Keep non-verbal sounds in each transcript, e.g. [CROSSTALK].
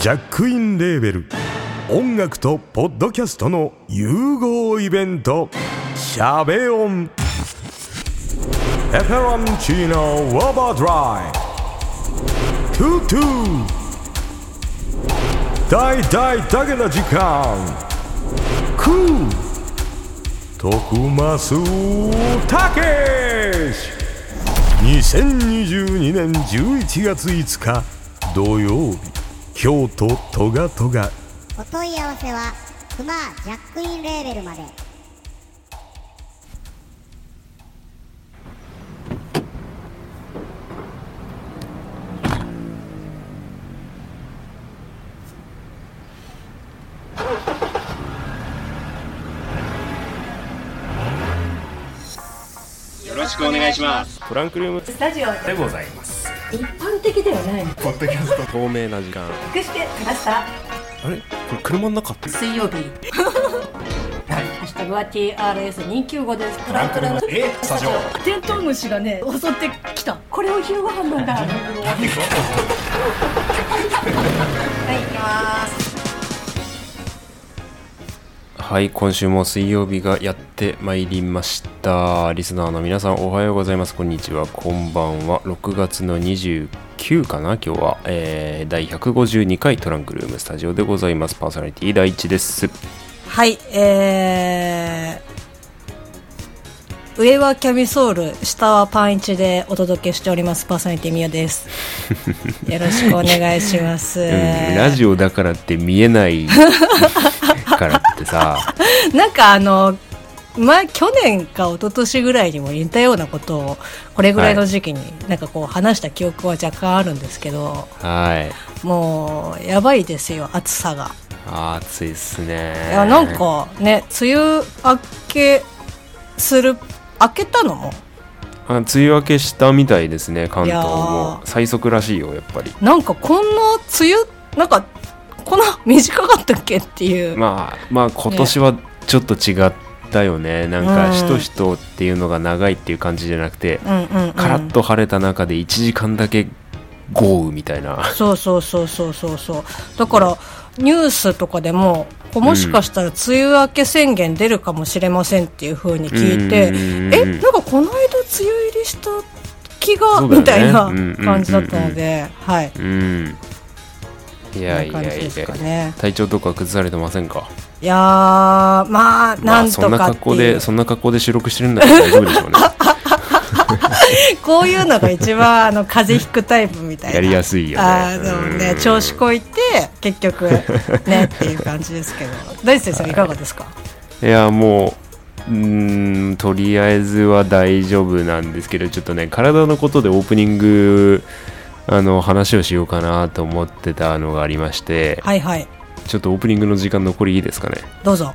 ジャックインレーベル。音楽とポッドキャストの融合イベント「シャベオン」「エフェロンチーノ。ウォーバードライ」「トゥトゥ」大大だけな時間。クー。徳マスたけし2022年11月5日土曜日。京都トガトガ。お問い合わせはクマジャックインレーベルまで。よろしくお願いします。トランクルームスタジオでございます。一般的ではないのポッドキャスト透明な時間。隠してあれ？これ車の中？って水曜日。[LAUGHS] ハッシュタグは TRS295 です。トランクルーム。え？スタジオテントウムシがね襲ってきた。これを昼ご飯なんだ。はい行きます。はい今週も水曜日がやってまいりました。リスナーの皆さんおはようございます。こんにちは。こんばんは。6月の29かな今日は、えー、第152回トランクルームスタジオでございます。パーソナリティ第一です。はいえー、上はキャミソール下はパンイチでお届けしております。パーソナリティみよです。[LAUGHS] よろしくお願いします、うん、ラジオだからって見えないからってさ。[LAUGHS] なんかあの前去年か一昨年ぐらいにも似たようなことをこれぐらいの時期になんかこう話した記憶は若干あるんですけどはい。もうやばいですよ暑さが。暑いっすね。いやなんかね梅雨明けする明けたのも？あ梅雨明けしたみたいですね関東も。最速らしいよやっぱり。なんかこんな梅雨なんかこんな短かったっけっていう、まあまあ今年はちょっと違ったよね。なんかしとしとっていうのが長いっていう感じじゃなくて、うんうんうん、カラッと晴れた中で1時間だけ豪雨みたいな。そうそうそうそうそうそう。だからニュースとかでももしかしたら梅雨明け宣言出るかもしれませんっていう風に聞いて、うん。えなんかこの間梅雨入りした気が、ね。みたいなうんうんうんうん。感じだったので、はい。うん。いやいこんな感じですやいやかね。体調とか崩されてませんか？いやーまあまなんとあそんな格好でそんな格好で収録してるんだから大丈夫でしょうね。[LAUGHS] こういうのが一番あの風邪ひくタイプみたいな。やりやすいよね。あのねうん調子こいて結局ねっていう感じですけど。大地先生いかがですか、いやもううーんとりあえずは大丈夫なんですけどちょっとね体のことでオープニングあの話をしようかなと思ってたのがありまして。はいはいちょっとオープニングの時間残りいいですかね。どうぞ。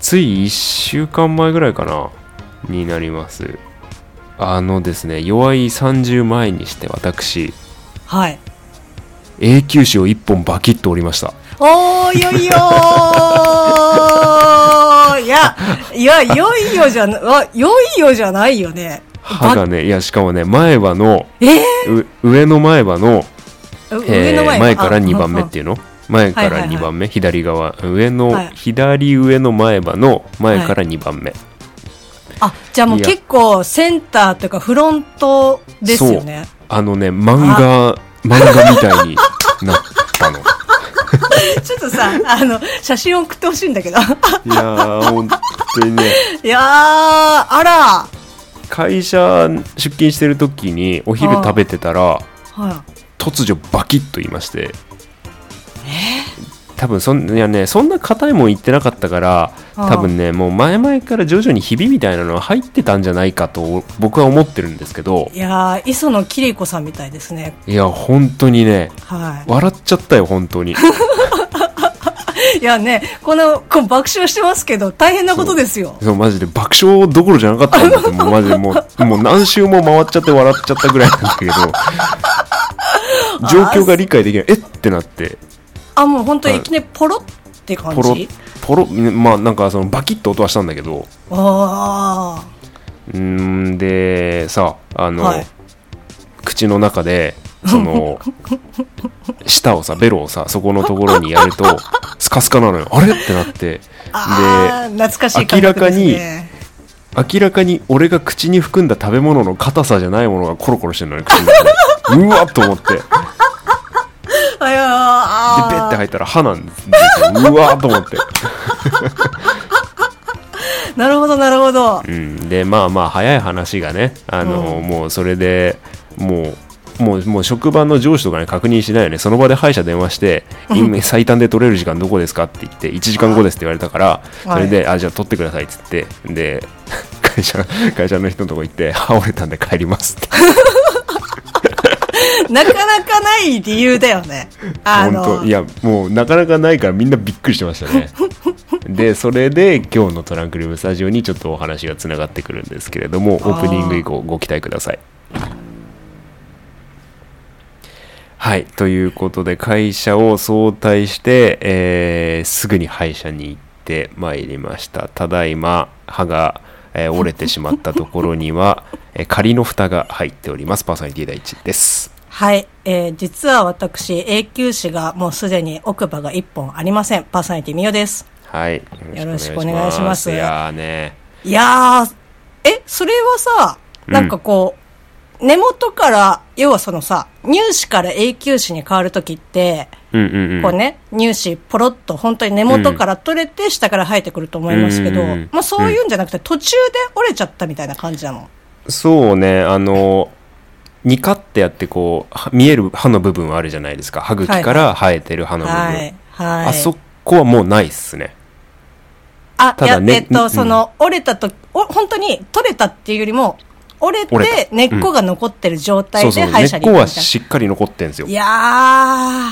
つい1週間前ぐらいかなになります。あのですね弱い30前にして私はい。永久歯を1本バキッと折りました。おーいよいよー。[LAUGHS] いや、いや、いよいよじゃな、あよいよじゃないよね。歯がねいやしかもね前歯のえう上の前歯のえー上の前前から2番目っていうの？前からはいはいはい。2番目、左側上の、はい。左上の前歯の前から2番目、あ、じゃあもう結構センターというかフロントですよね。あのね漫画漫画みたいになったの。[LAUGHS] ちょっとさ、あの、写真送ってほしいんだけど。いやー本当にね。いやー、あら。会社出勤してる時にお昼食べてたらは突如バキッと言いまして多分そんいやねそんな硬いもん言ってなかったから多分ねもう前々から徐々にひびみたいなのは入ってたんじゃないかと僕は思ってるんですけどい。いやー、磯野桐子さんみたいですね。いや本当にねは笑っちゃったよ本当にい。[LAUGHS] いやね、この、こう爆笑してますけど、大変なことですよ。そうマジで爆笑どころじゃなかったんだけど [LAUGHS] もうマジでもうもう何周も回っちゃって笑っちゃったぐらいなんだけど [LAUGHS] 状況が理解できないえってなってあ、もう本当にい。きなりポロって感ポロじポロまあなんかそのバキッと音はしたんだけど。あうーんでさあの、はい。口の中でその舌をさベロをさそこのところにやると [LAUGHS] スカスカなのよ。あれ？ってなって。あー懐かしい感覚ですね。明らかに俺が口に含んだ食べ物の硬さじゃないものがコロコロしてるのね口の中で。[LAUGHS] うわっと思ってであいやーあー。ペッて入ったら歯なんですようわっと思って、[LAUGHS] なるほどなるほど。うん、でまあまあ早い話がねあの、もうそれでもうもうもう職場の上司とかに確認しないよね。その場で歯医者電話して今最短で取れる時間どこですか？って言って1時間後ですって言われたからそれで、あじゃあ取ってくださいっつって。で会社会社の人のとこ行って歯折れたんで帰りますって [LAUGHS] なかなかない理由だよね。あの。本当。いやもうなかなかないからみんなびっくりしてましたね。[LAUGHS] でそれで今日のトランクルームスタジオにちょっとお話がつながってくるんですけれどもオープニング以降ご期待ください。はいということで会社を早退して、えーすぐに歯医者に行ってまいりました。ただいま歯が、えー折れてしまったところには、えー仮の蓋が入っております。パーソナリティ第一ですはい、えー実は私永久歯がもうすでに奥歯が1本ありません。パーソナリティみよです。はい。よろしくお願いします。いやーね。いやーえそれはさなんかこう、根元から要はそのさ乳歯から永久歯に変わるときって、うんうんうん。こうね乳歯ポロッと本当に根元から取れて下から生えてくると思いますけど、うんうんうん。まあそういうんじゃなくて途中で折れちゃったみたいな感じなの？そうね。あのニカってやってこうは見える歯の部分はあるじゃないですか。歯茎から生えてる歯の部分、はいはい。あそこはもうないっすね。あ、ただねえっと、うんその、折れたと、お、本当に取れたっていうよりも、折れて根っこが残ってる状態で歯医者根っこはに行くみたいしっかり残ってんですよ。な。いや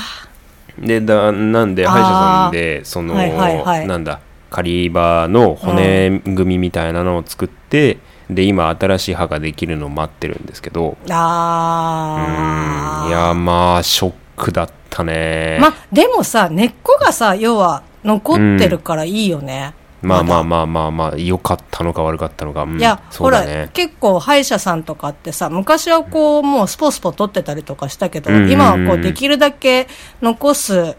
でだなんで歯医者さんでその、はいはいはい。なんだカリバーの骨組みみたいなのを作って、で今新しい歯ができるのを待ってるんですけど。ー、あー。うん。いやまあショックだったね。ま、でもさ、根っこがさ、要は、残ってるからいいよね。まあまあだまあまあまあ良かったのか悪かったのか、うん。いや、ほら、結構歯医者さんとかってさ、昔はこう、もうスポスポ取ってたりとかしたけど、うんうんうん。今はこう、できるだけ残す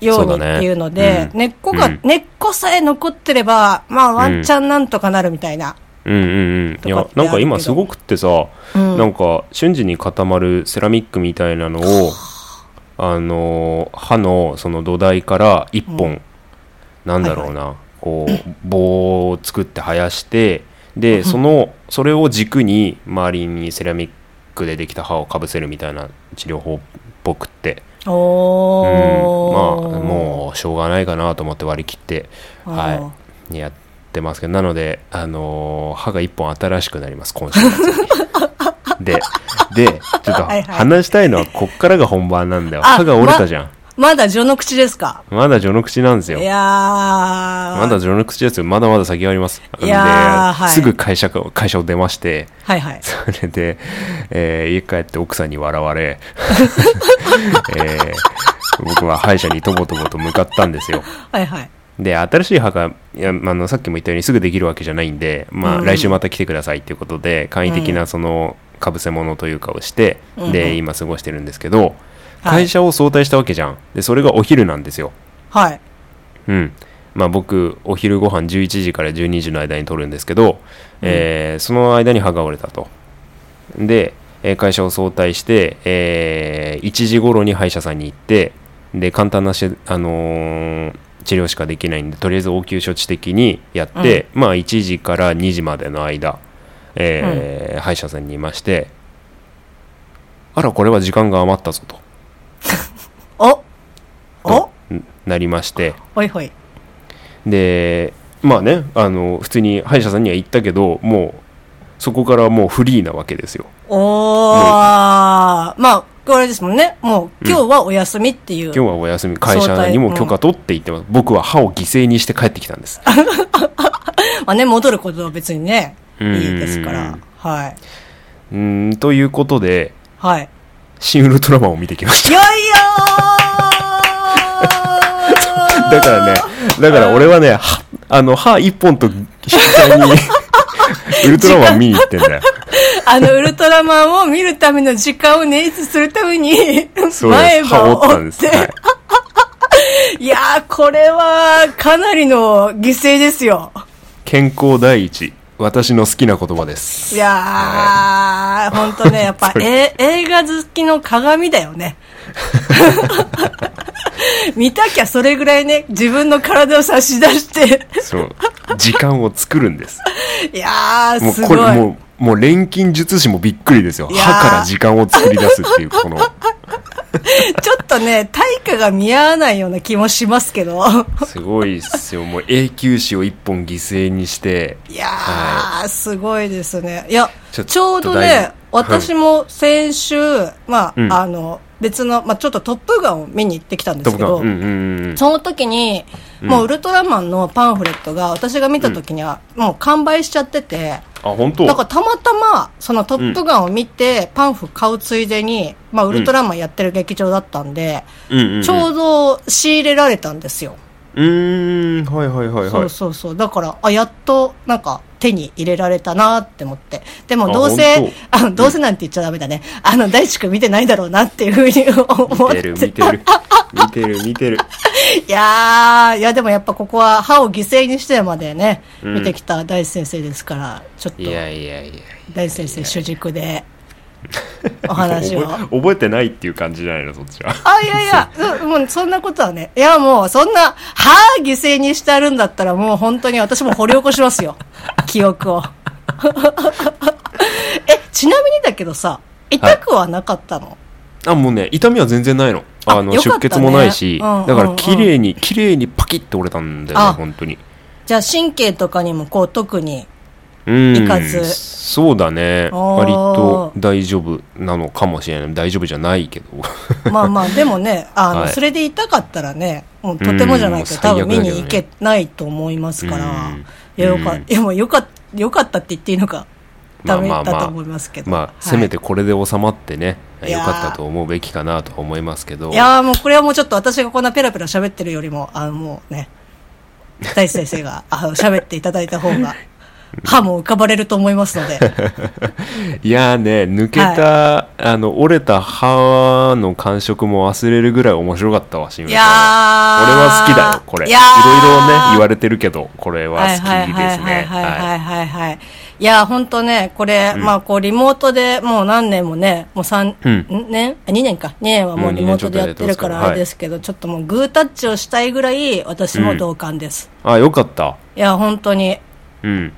ようにっていうので、ねうん根っこが、うん。根っこさえ残ってれば、まあ、ワンチャンなんとかなるみたいな。うんうんうん。いやなんか今すごくってさ、うん。なんか瞬時に固まるセラミックみたいなのをあの歯のその土台から一本、なんだろうな、こう棒を作って生やしてでそのそれを軸に周りにセラミックでできた歯をかぶせるみたいな治療法っぽくって、うん、まあ。もうしょうがないかなと思って割り切ってあはい。やってますけどなので、あのー歯が一本新しくなります今週末に。ででちょっと話したいのはこっからが本番なんだよ。あ歯が折れたじゃん、まだ序の口ですか？まだ序の口なんですよ。いやー。まだ序の口ですよ。まだまだ先があります。いやはい。すぐ会社か会社を出まして。はいはい。それで、えー家帰って奥さんに笑われ、[LAUGHS] えー僕は歯医者にとぼとぼと向かったんですよ。はいはい。で新しい歯がいや、まああのさっきも言ったようにすぐできるわけじゃないんで、まあ、うん。来週また来てくださいっていうことで簡易的なそのかぶせ物というかをして、うんで今過ごしてるんですけど、はい。会社を早退したわけじゃん。でそれがお昼なんですよ。はい。うん。まあ僕お昼ご飯11時から12時の間に取るんですけど、えーその間に歯が折れたと。で、えー会社を早退して、えー1時頃に歯医者さんに行ってで簡単なし、あのー治療しかできないんでとりあえず応急処置的にやって、まあ1時から2時までの間、えー歯医者さんにいましてあらこれは時間が余ったぞと。[LAUGHS] お？お？なりまして。ほいほい。でまあねあの普通に歯医者さんには行ったけどもうそこからもうフリーなわけですよ。おー。まあ、これですもんね。もう、今日はお休みっていう。今日はお休み会社にも許可取って言ってます、僕は歯を犠牲にして帰ってきたんです [LAUGHS] まあね、戻ることは別にね、いうんいですから。はい。うーんということではい。シン・ウルトラマンを見てきましいやいやた [LAUGHS] だからねだから俺はねはあの歯一本と引き換えに [LAUGHS] ウルトラマン見に行ってんだよ [LAUGHS] あの、ウルトラマンを見るための時間を捻出するために、前。歯を。折って、はい。[LAUGHS] いやー、これは、かなりの犠牲ですよ。健康第一。私の好きな言葉です。いやー、ほんとね、やっぱ、[LAUGHS] え映画好きの鏡だよね。見たきゃそれぐらいね、自分の体を差し出して、そう。時間を作るんです。いやー、もうすごい。これもう、もう錬金術師もびっくりですよ。歯から時間を作り出すっていう、この。[LAUGHS] ちょっとね、対価が見合わないような気もしますけど。すごいっすよ。もう永久歯を一本犠牲にして。いやー、すごいですね。いや、ちょうど大ね事、私も先週、まあ、うんあの、別の、まあ、ちょっとトップガンを見に行ってきたんですけど。うんうんうん。その時に、もうウルトラマンのパンフレットが、私が見た時には、もう完売しちゃってて、あ、本当？だからたまたま、そのトップガンを見て、パンフ買うついでに、まあ、ウルトラマンやってる劇場だったんで。ちょうど仕入れられたんですよ。うーん、はいはいはいそうはい。そうそう。だから、あ、やっと、なんか、手に入れられたなって思って。でも、あどうせ本、[LAUGHS] あの、どうせなんて言っちゃダメだね。あの、大地君見てないだろうなっていうふうに思って。見てる見てる。見てる見てる。いやー、いや、でもやっぱここは歯を犠牲にしてまでね、うん見てきた大地先生ですから、ちょっとい、やいやいや。大地先生主軸で、[LAUGHS] お話を。覚えてないっていう感じじゃないの、そっちは。あ、いやいや、うんもうそんなことはね。いや、もう、そんな、歯犠牲にしてあるんだったら、もう本当に私も掘り起こしますよ。[LAUGHS] 記憶を。[LAUGHS] え、ちなみにだけどさ、痛くはなかったの、あ、もうね、痛みは全然ないの。あの、ね出血もないし、うんうんうんだから綺麗に、綺麗にパキッと折れたんだよねあ、本当に。じゃあ神経とかにもこう特に、うん。いかずそうだね。割と大丈夫なのかもしれない。大丈夫じゃないけど。[LAUGHS] まあまあ、でもね、あの、はいそれで痛かったらね、もうとてもじゃないけど、うん多分見に行けないと思いますから、うんいや、よかうんいやもうよかよかったって言っていいのか、ダメだまあまあまあと思いますけど。まあ、はいせめてこれで収まってね、いやーよかったと思うべきかなと思いますけど。いやーもうこれはもうちょっと私がこんなペラペラ喋ってるよりも、あのもうね、大地先生があの喋っていただいた方が、[LAUGHS] 歯も浮かばれると思いますので。[LAUGHS] いやーね、抜けた、あの、折れた歯の感触も忘れるぐらい面白かったわ、新いやー俺は好きだよ、これ。いろいろね、言われてるけど、これは好きですね。はいはいはいはいははいはいはい。いや、ほんとね、これ、うんまあこうリモートでもう何年もね、もう3、うん年あ ?2 年か。2年はももうリモート年ちょっとやっでやっててるかますかららあれですけど、ちょっともうグータッチをしたいぐらい私も同感です。い。あ、よかった。いや、本当にうん。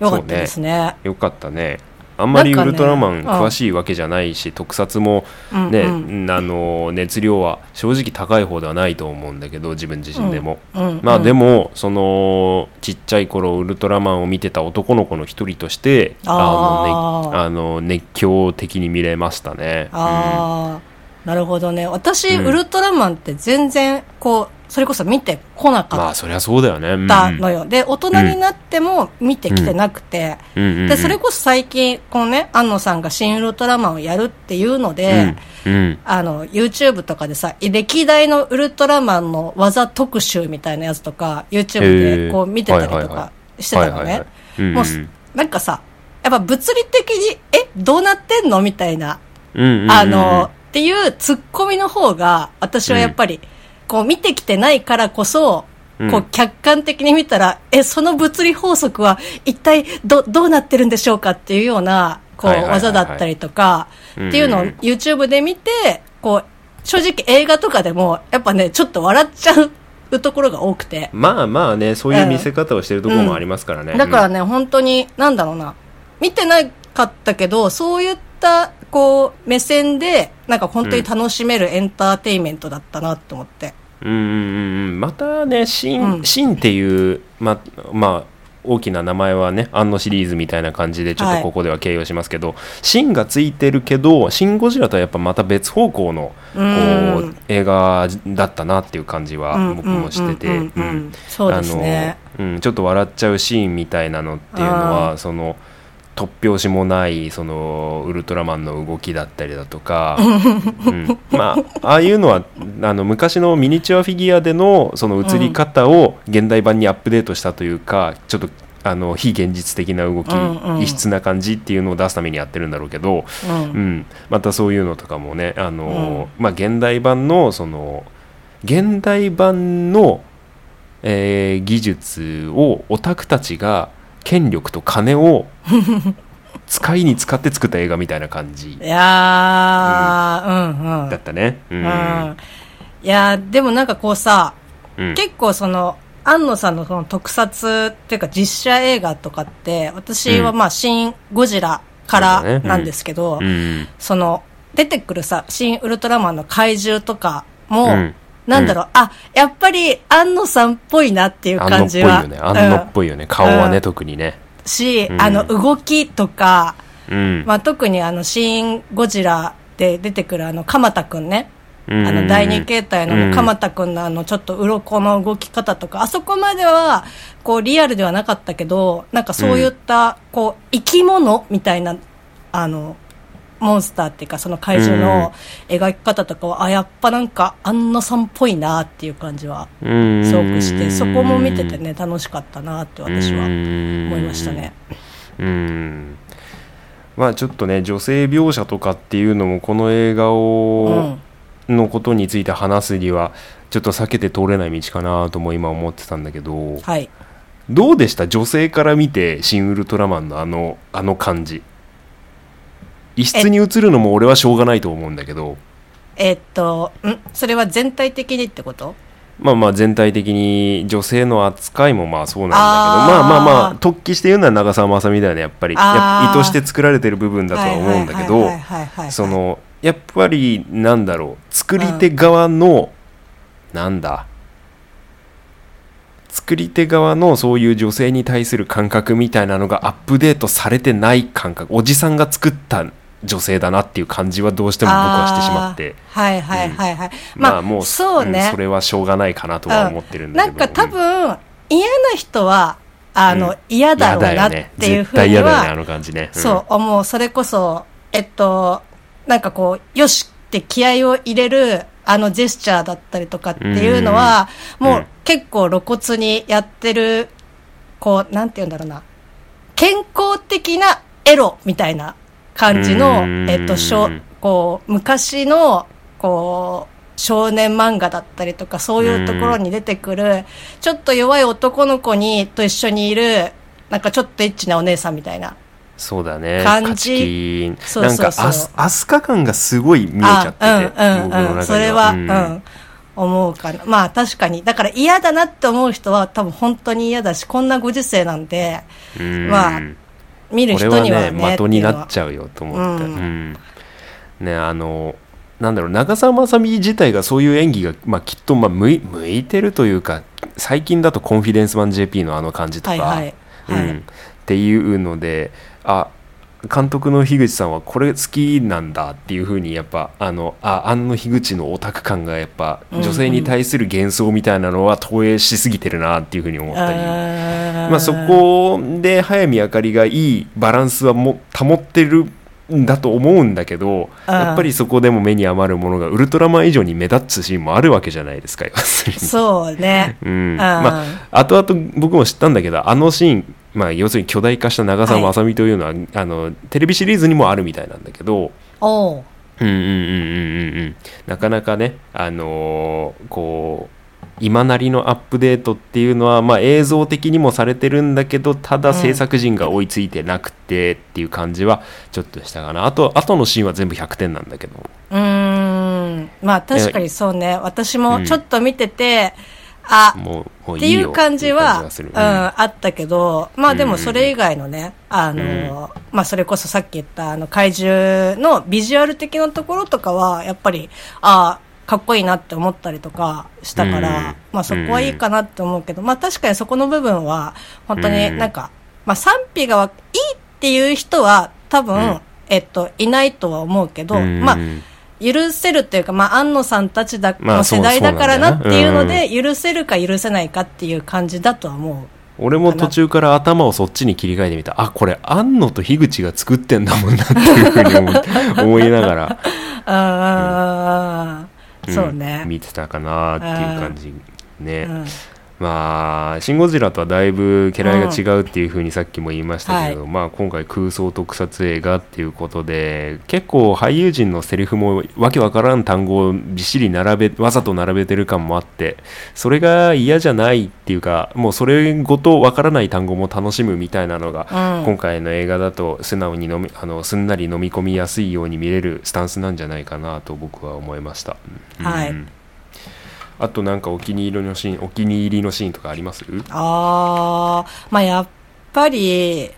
良かったですね。よかったね。あんまりウルトラマンうん。詳しいわけじゃないし、特撮もね、うん。うあの熱量は正直高い方ではないと思うんだけど自分自身でも、うんうんまあでもそのちっちゃい頃ウルトラマンを見てた男の子の一人としてあの、ね、あの熱狂的に見れましたね。ああ、なるほどね。私、うん。ウルトラマンって全然、こう、それこそ見てこなかっあそりゃそうだよね。うん。たのよ。で、大人になっても見てきてなくて、うん。うん。うん。で、それこそ最近、このね、安野さんが新ウルトラマンをやるっていうので、うん。うん。あの、YouTube とかでさ、歴代のウルトラマンの技特集みたいなやつとか、YouTube でこう見てたりとかしてたのね。もう、なんかさ、やっぱ物理的に、え、どうなってんの？みたいな、うんうんうん。あの、っていうツッコミの方が、私はやっぱり、こう見てきてないからこそ、うん。こう客観的に見たら、え、その物理法則は一体ど、どうなってるんでしょうかっていうような、こう、技だったりとか、うんっていうのを YouTube で見て、こう、正直映画とかでも、やっぱね、ちょっと笑っちゃうところが多くて。まあまあねそういう見せ方をしてるところもありますからね、だからね、本当に、なんだろうな、見てなかったけど、そういった、こう、目線で、なんか本当に楽しめるエンターテインメントだったなって思って。うんうんまたね、シン、うん。シンっていう、ま、まあ、大きな名前はね、アンノシリーズみたいな感じで、ちょっはい。とここでは形容しますけど、シンがついてるけど、シン・ゴジラとはやっぱまた別方向の、こうう、映画だったなっていう感じはうん僕もしてて、そうですね。あのうん、ちょっと笑っちゃうシーンみたいなのっていうのあは、その、突拍子もないそのウルトラマンの動きだったりだとか、うん、まあああいうのはあの昔のミニチュアフィギュアでのその映り方を現代版にアップデートしたというかちょっとあの非現実的な動き、うんうん。異質な感じっていうのを出すためにやってるんだろうけど、うん。うん、またそういうのとかもねあの、まあ、現代版のその現代版の、えー技術をオタクたちが権力と金を [LAUGHS] 使いに使って作った映画みたいな感じ。いやー、うんうん。だったね。うん。うん。いやーでもなんかこうさ、うん。結構その、安野さんのその特撮っていうか実写映画とかって、私はまあ、新ゴジラからなんですけど、うん。その、出てくるさ、新ウルトラマンの怪獣とかも、うんなんだろう、あ、やっぱり安野さんっぽいなっていうあんのっぽい感じは。よね。あんのっぽいよね。顔はね、うん特にね。し、うんあの、動きとか、うん。まあ、特にあの、新ゴジラで出てくるあの、鎌田くんね。あの、第二形態の鎌田くんのあの、ちょっと鱗の動き方とか、あそこまでは、こう、リアルではなかったけど、なんかそういった、こう、生き物みたいな、あの、モンスターっていうか、その怪獣の描き方とかは、あ、やっぱなんか、安野さんっぽいなっていう感じは、うん。すごくして、そこも見ててね、楽しかったなって私は思いましたね。うん。まあちょっとね女性描写とかっていうのもこの映画を、のことについて話すにはちょっと避けて通れない道かなとも今思ってたんだけどはい。どうでした？女性から見て「シン・ウルトラマン」のあのあの感じ異質に映るのも俺はしょうがないと思うんだけど。えっと、ん？それは全体的にってこと？まあまあ全体的に女性の扱いもまあそうなんだけど。まあまあまあ突起して言うのは長澤まさみだよねやっぱり。意図して作られてる部分だとは思うんだけどそのやっぱりなんだろう作り手側の、なんだ？作り手側のそういう女性に対する感覚みたいなのがアップデートされてない感覚。おじさんが作った女性だなっていう感じはどうしても僕はしてしまって。はいはいはいはい。まあもうそうね。んそれはしょうがないかなとは思ってるんだけどなんか多分、嫌な人は、あの、うん。嫌だろうなっていうふうに嫌だよね。あは、の感じね、ん。そう、思う。それこそ、えっと、なんかこう、よしって気合を入れる、あのジェスチャーだったりとかっていうのは、うん。もう結構露骨にやってる、こう、なんて言うんだろうな。健康的なエロみたいな感じの、うん。えっと、しょこう、昔の、こう、少年漫画だったりとか、そういうところに出てくる、ちょっと弱い男の子に、と一緒にいる、なんかちょっとエッチなお姉さんみたいな。そうだね。感じ。カチキンそうそうそう。なんかアスカ感がすごい見えちゃってて、あうんうんうん。それは、うん、思うかな。まあ確かに。だから嫌だなって思う人は多分本当に嫌だし、こんなご時世なんで、うん。まあ見るこれは人にはね、ね的になっゃちゃうよと思って、うん。うんねあのなんだろう長澤まさみ自体がそういう演技が、まあ、きっとまあ向い向いてるというか最近だと「コンフィデンスマン JP」のあの感じとか、はいはい。はい。うん、っていうのであ監督の樋口さんはこれ好きなんだっていうふうにやっぱあのああの樋口のオタク感がやっぱ女性に対する幻想みたいなのは投影しすぎてるなっていうふうに思ったり。まあ、そこで早見あかりがいいバランスはも保ってるんだと思うんだけどうんやっぱりそこでも目に余るものがウルトラマン以上に目立つシーンもあるわけじゃないですか要するに。そうね。うん、まあ後々僕も知ったんだけどあのシーン、まあ、要するに巨大化した長澤まさみというのは、あのテレビシリーズにもあるみたいなんだけど、おう。うんうんうんうんうんうん。なかなかね、あのーこう今なりのアップデートっていうのは、まあ、映像的にもされてるんだけどただ制作陣が追いついてなくてっていう感じはちょっとしたかな。あと後のシーンは全部100点なんだけど。うーん。まあ確かにそうね。私もちょっと見てて、あ、もうもうっていういいよ感じは、っていううん、感あったけど、まあでもそれ以外のね、あの、まあそれこそさっき言ったあの怪獣のビジュアル的なところとかは、やっぱり、ああ、かっこいいなって思ったりとかしたから、うんまあそこはいいかなって思うけど、まあ確かにそこの部分は、本当になんか、まあ賛否がわいいっていう人は多分、うん。えっと、いないとは思うけど、うん。まあ、許せるっていうか、まあ、安野さんたちだ、まあの世代だからなっていうので、許せるか許せないかっていう感じだとは思う。俺も途中から頭をそっちに切り替えてみた。あこれ庵野と樋口が作ってんだもんなっていうふうに思いながら。[LAUGHS] ああ、ん。そうね。見てたかなっていう感じね、うんまあ「シン・ゴジラ」とはだいぶ家来が違うっていうふうにさっきも言いましたけど、まあ、今回空想特撮映画っていうことで結構俳優陣のセリフもわけわからん単語をびっしり並べわざと並べてる感もあってそれが嫌じゃないっていうかもうそれごとわからない単語も楽しむみたいなのが、うん。今回の映画だと素直に飲みあのすんなり飲み込みやすいように見れるスタンスなんじゃないかなと僕は思いました。うん。はいあとなんかお気に入りのシーンお気に入りのシーンとかあります？あー、まあやっぱり、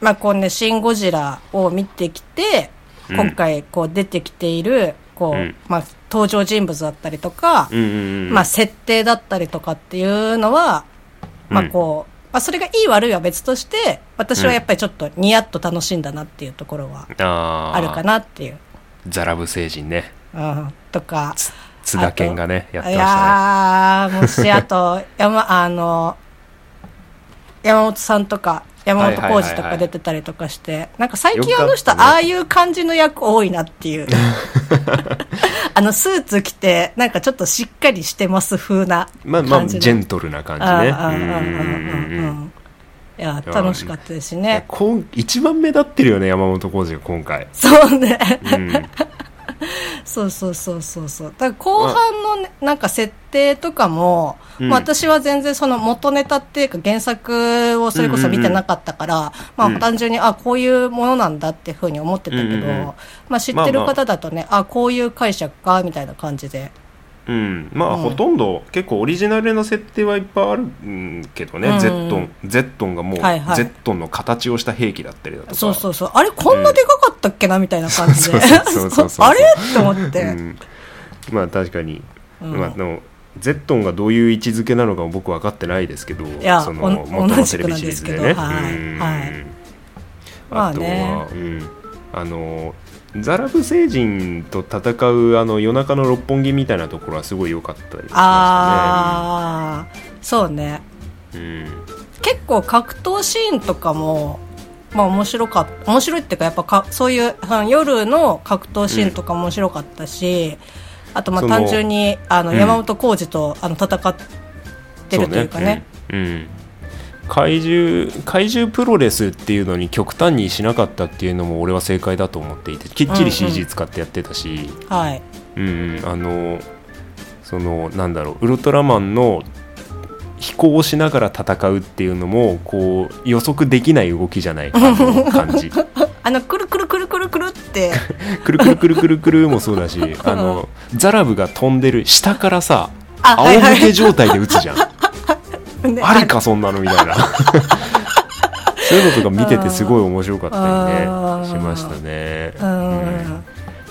まあこうね、シン・ゴジラを見てきて、うん。今回こう出てきている、こう、うん。まあ登場人物だったりとか、うんうんうんまあ設定だったりとかっていうのは、まあこう、まあそれがいい悪いは別として、私はやっぱりちょっとニヤッと楽しんだなっていうところはあるかなっていう。ザラブ星人ね。うん、とか。つ津田健がねやっていましたねやー、もし、あと、山、あの、山本さんとか、山本浩二とか出てたりとかして、なんか最近あの人、ああいう感じの役多いなっていう。[LAUGHS] あの、スーツ着て、なんかちょっとしっかりしてます風なまあまあ。ジェントルな感じねいや、楽しかったですしね。こん一番目立ってるよね山本浩二が今回、そうね。うん、[LAUGHS] そうそうそうそうそう。だから後半のね、なんか設定とかも、うんまあ私は全然その元ネタっていうか原作をそれこそ見てなかったから、うんまあ単純に、あ、こういうものなんだっていうふうに思ってたけど、うんうんうんまあ知ってる方だとね、あこういう解釈か、みたいな感じで。うん、まあ、うん。ほとんど結構オリジナルの設定はいっぱいあるんけどね、うん。ゼットン。ゼットンがもう、はいはい。ゼットンの形をした兵器だったりだとか。そうそうそう。あれこんなでかかったっけな、みたいな感じで。あれ？って思って。うん、まあ確かに、うん。まあ、でもゼットンがどういう位置づけなのかも僕分かってないですけどやそのお元のテレビシリーズでね。はいうん。はい。あとは、まあね。うん、あのザラブ星人と戦うあの夜中の六本木みたいなところはすごい良かったりしましたねあー、そうね。うん結構格闘シーンとかも、まあ面白か。面白いっていうか、やっぱかそういう夜の格闘シーンとかも面白かったし、あとまあ単純にあのうん山本浩二とあの戦ってるというかね。ねうんうん怪獣怪獣プロレスっていうのに極端にしなかったっていうのも俺は正解だと思っていてきっちり CG 使ってやってたし、はい。うんうん。あのそのなんだろうウルトラマンの飛行しながら戦うっていうのもこう予測できない動きじゃないあの感じ。[LAUGHS] あの、くるくるくるくるくるって、くるくるくるくるくるもそうだしあのザラブが飛んでる下からさ仰向け状態で撃つじゃんね。ありかそんなのみたいな。[LAUGHS] そういうのとか見ててすごい面白かったりねしましたね。うん。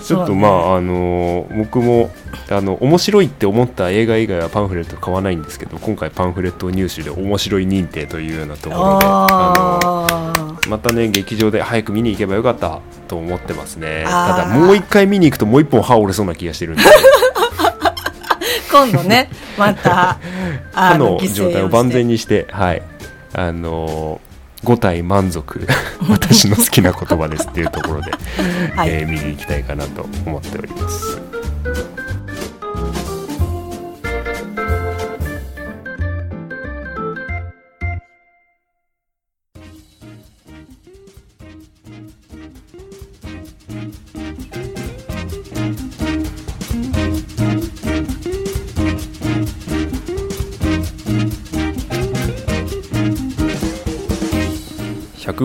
ちょっとまあ、あの僕もあの面白いって思った映画以外はパンフレット買わないんですけど今回パンフレット入手で面白い認定というようなところであのまたね劇場で早く見に行けばよかったと思ってますね。ただもう一回見に行くともう一本歯折れそうな気がしてるんで [LAUGHS] 今度ね、また、歯 [LAUGHS] の状態を万全に。にしてはいあの5体満足 [LAUGHS] 私の好きな言葉ですっていうところで、はいえー見に行きたいかなと思っております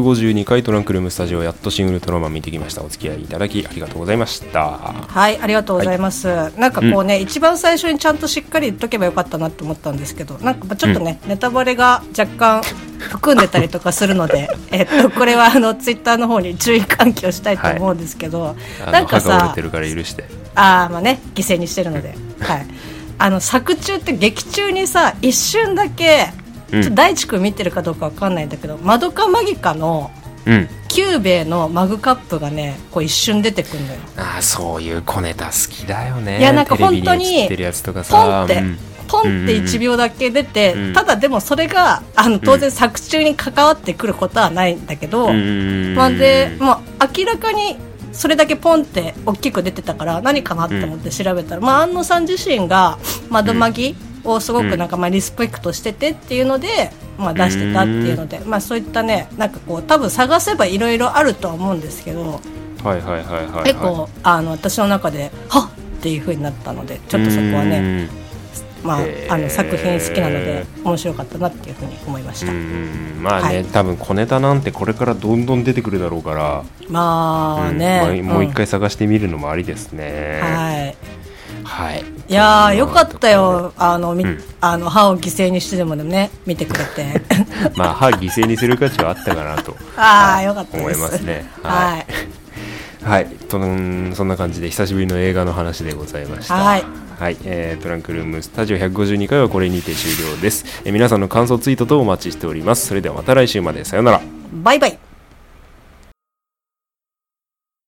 152回トランクルームスタジオやっとシン・ウルトラマン見てきました。お付き合いいただきありがとうございました。はい、ありがとうございます。なんかこうね、一番最初にちゃんとしっかり言っとけばよかったなって思ったんですけど、なんかちょっとね、ネタバレが若干含んでたりとかするので、[LAUGHS] えっと、これはあの、ツイッターの方に注意喚起をしたいと思うんですけど、あなんかさの歯が折れて、るから許して。ああ、まあね、犠牲にしてるので、はい。あの、作中って劇中にさ、一瞬だけ、うん大地君見てるかどうかわかんないんだけど、まどかマギカのうん。キュゥべえのマグカップがね、こう一瞬出てくるのよ。ああそういう小ネタ好きだよね。いやなんか本当に映ってるやつとかポンさって、うん。ポンって1秒だけ出て、うん。ただでもそれがあの当然作中に関わってくることはないんだけど、うん。まあ、で、まあ、明らかにそれだけポンって大きく出てたから何かなって思って調べたら、まあ、庵野さん自身が窓マギをすごくなんかまあリスペクトしててっていうので、まあ、出してたっていうので、まあ、そういったねなんかこう多分探せばいろいろあるとは思うんですけどはいはいはいはいはい。結構あの私の中ではっ!っていうふうになったのでちょっとそこはね、ねまああの作品好きなので面白かったなっていうふうに思いました、まあね、はい。多分小ネタなんてこれからどんどん出てくるだろうから、まあうん。ね、まあもう一ん。回探してみるのもありですね、はいはい。いやーよかったよ。あの、みうん。あの歯を犠牲にしてでもね見てくれて。[LAUGHS] まあ歯犠牲にする価値はあったかなと [LAUGHS] ああよかったです。思いますね。はい。はい。[LAUGHS] とんそんな感じで久しぶりの映画の話でございました。はい。はい、えートランクルームスタジオ152回はこれにて終了です、えー皆さんの感想ツイートとお待ちしております。それではまた来週まで。さようなら。バイバイ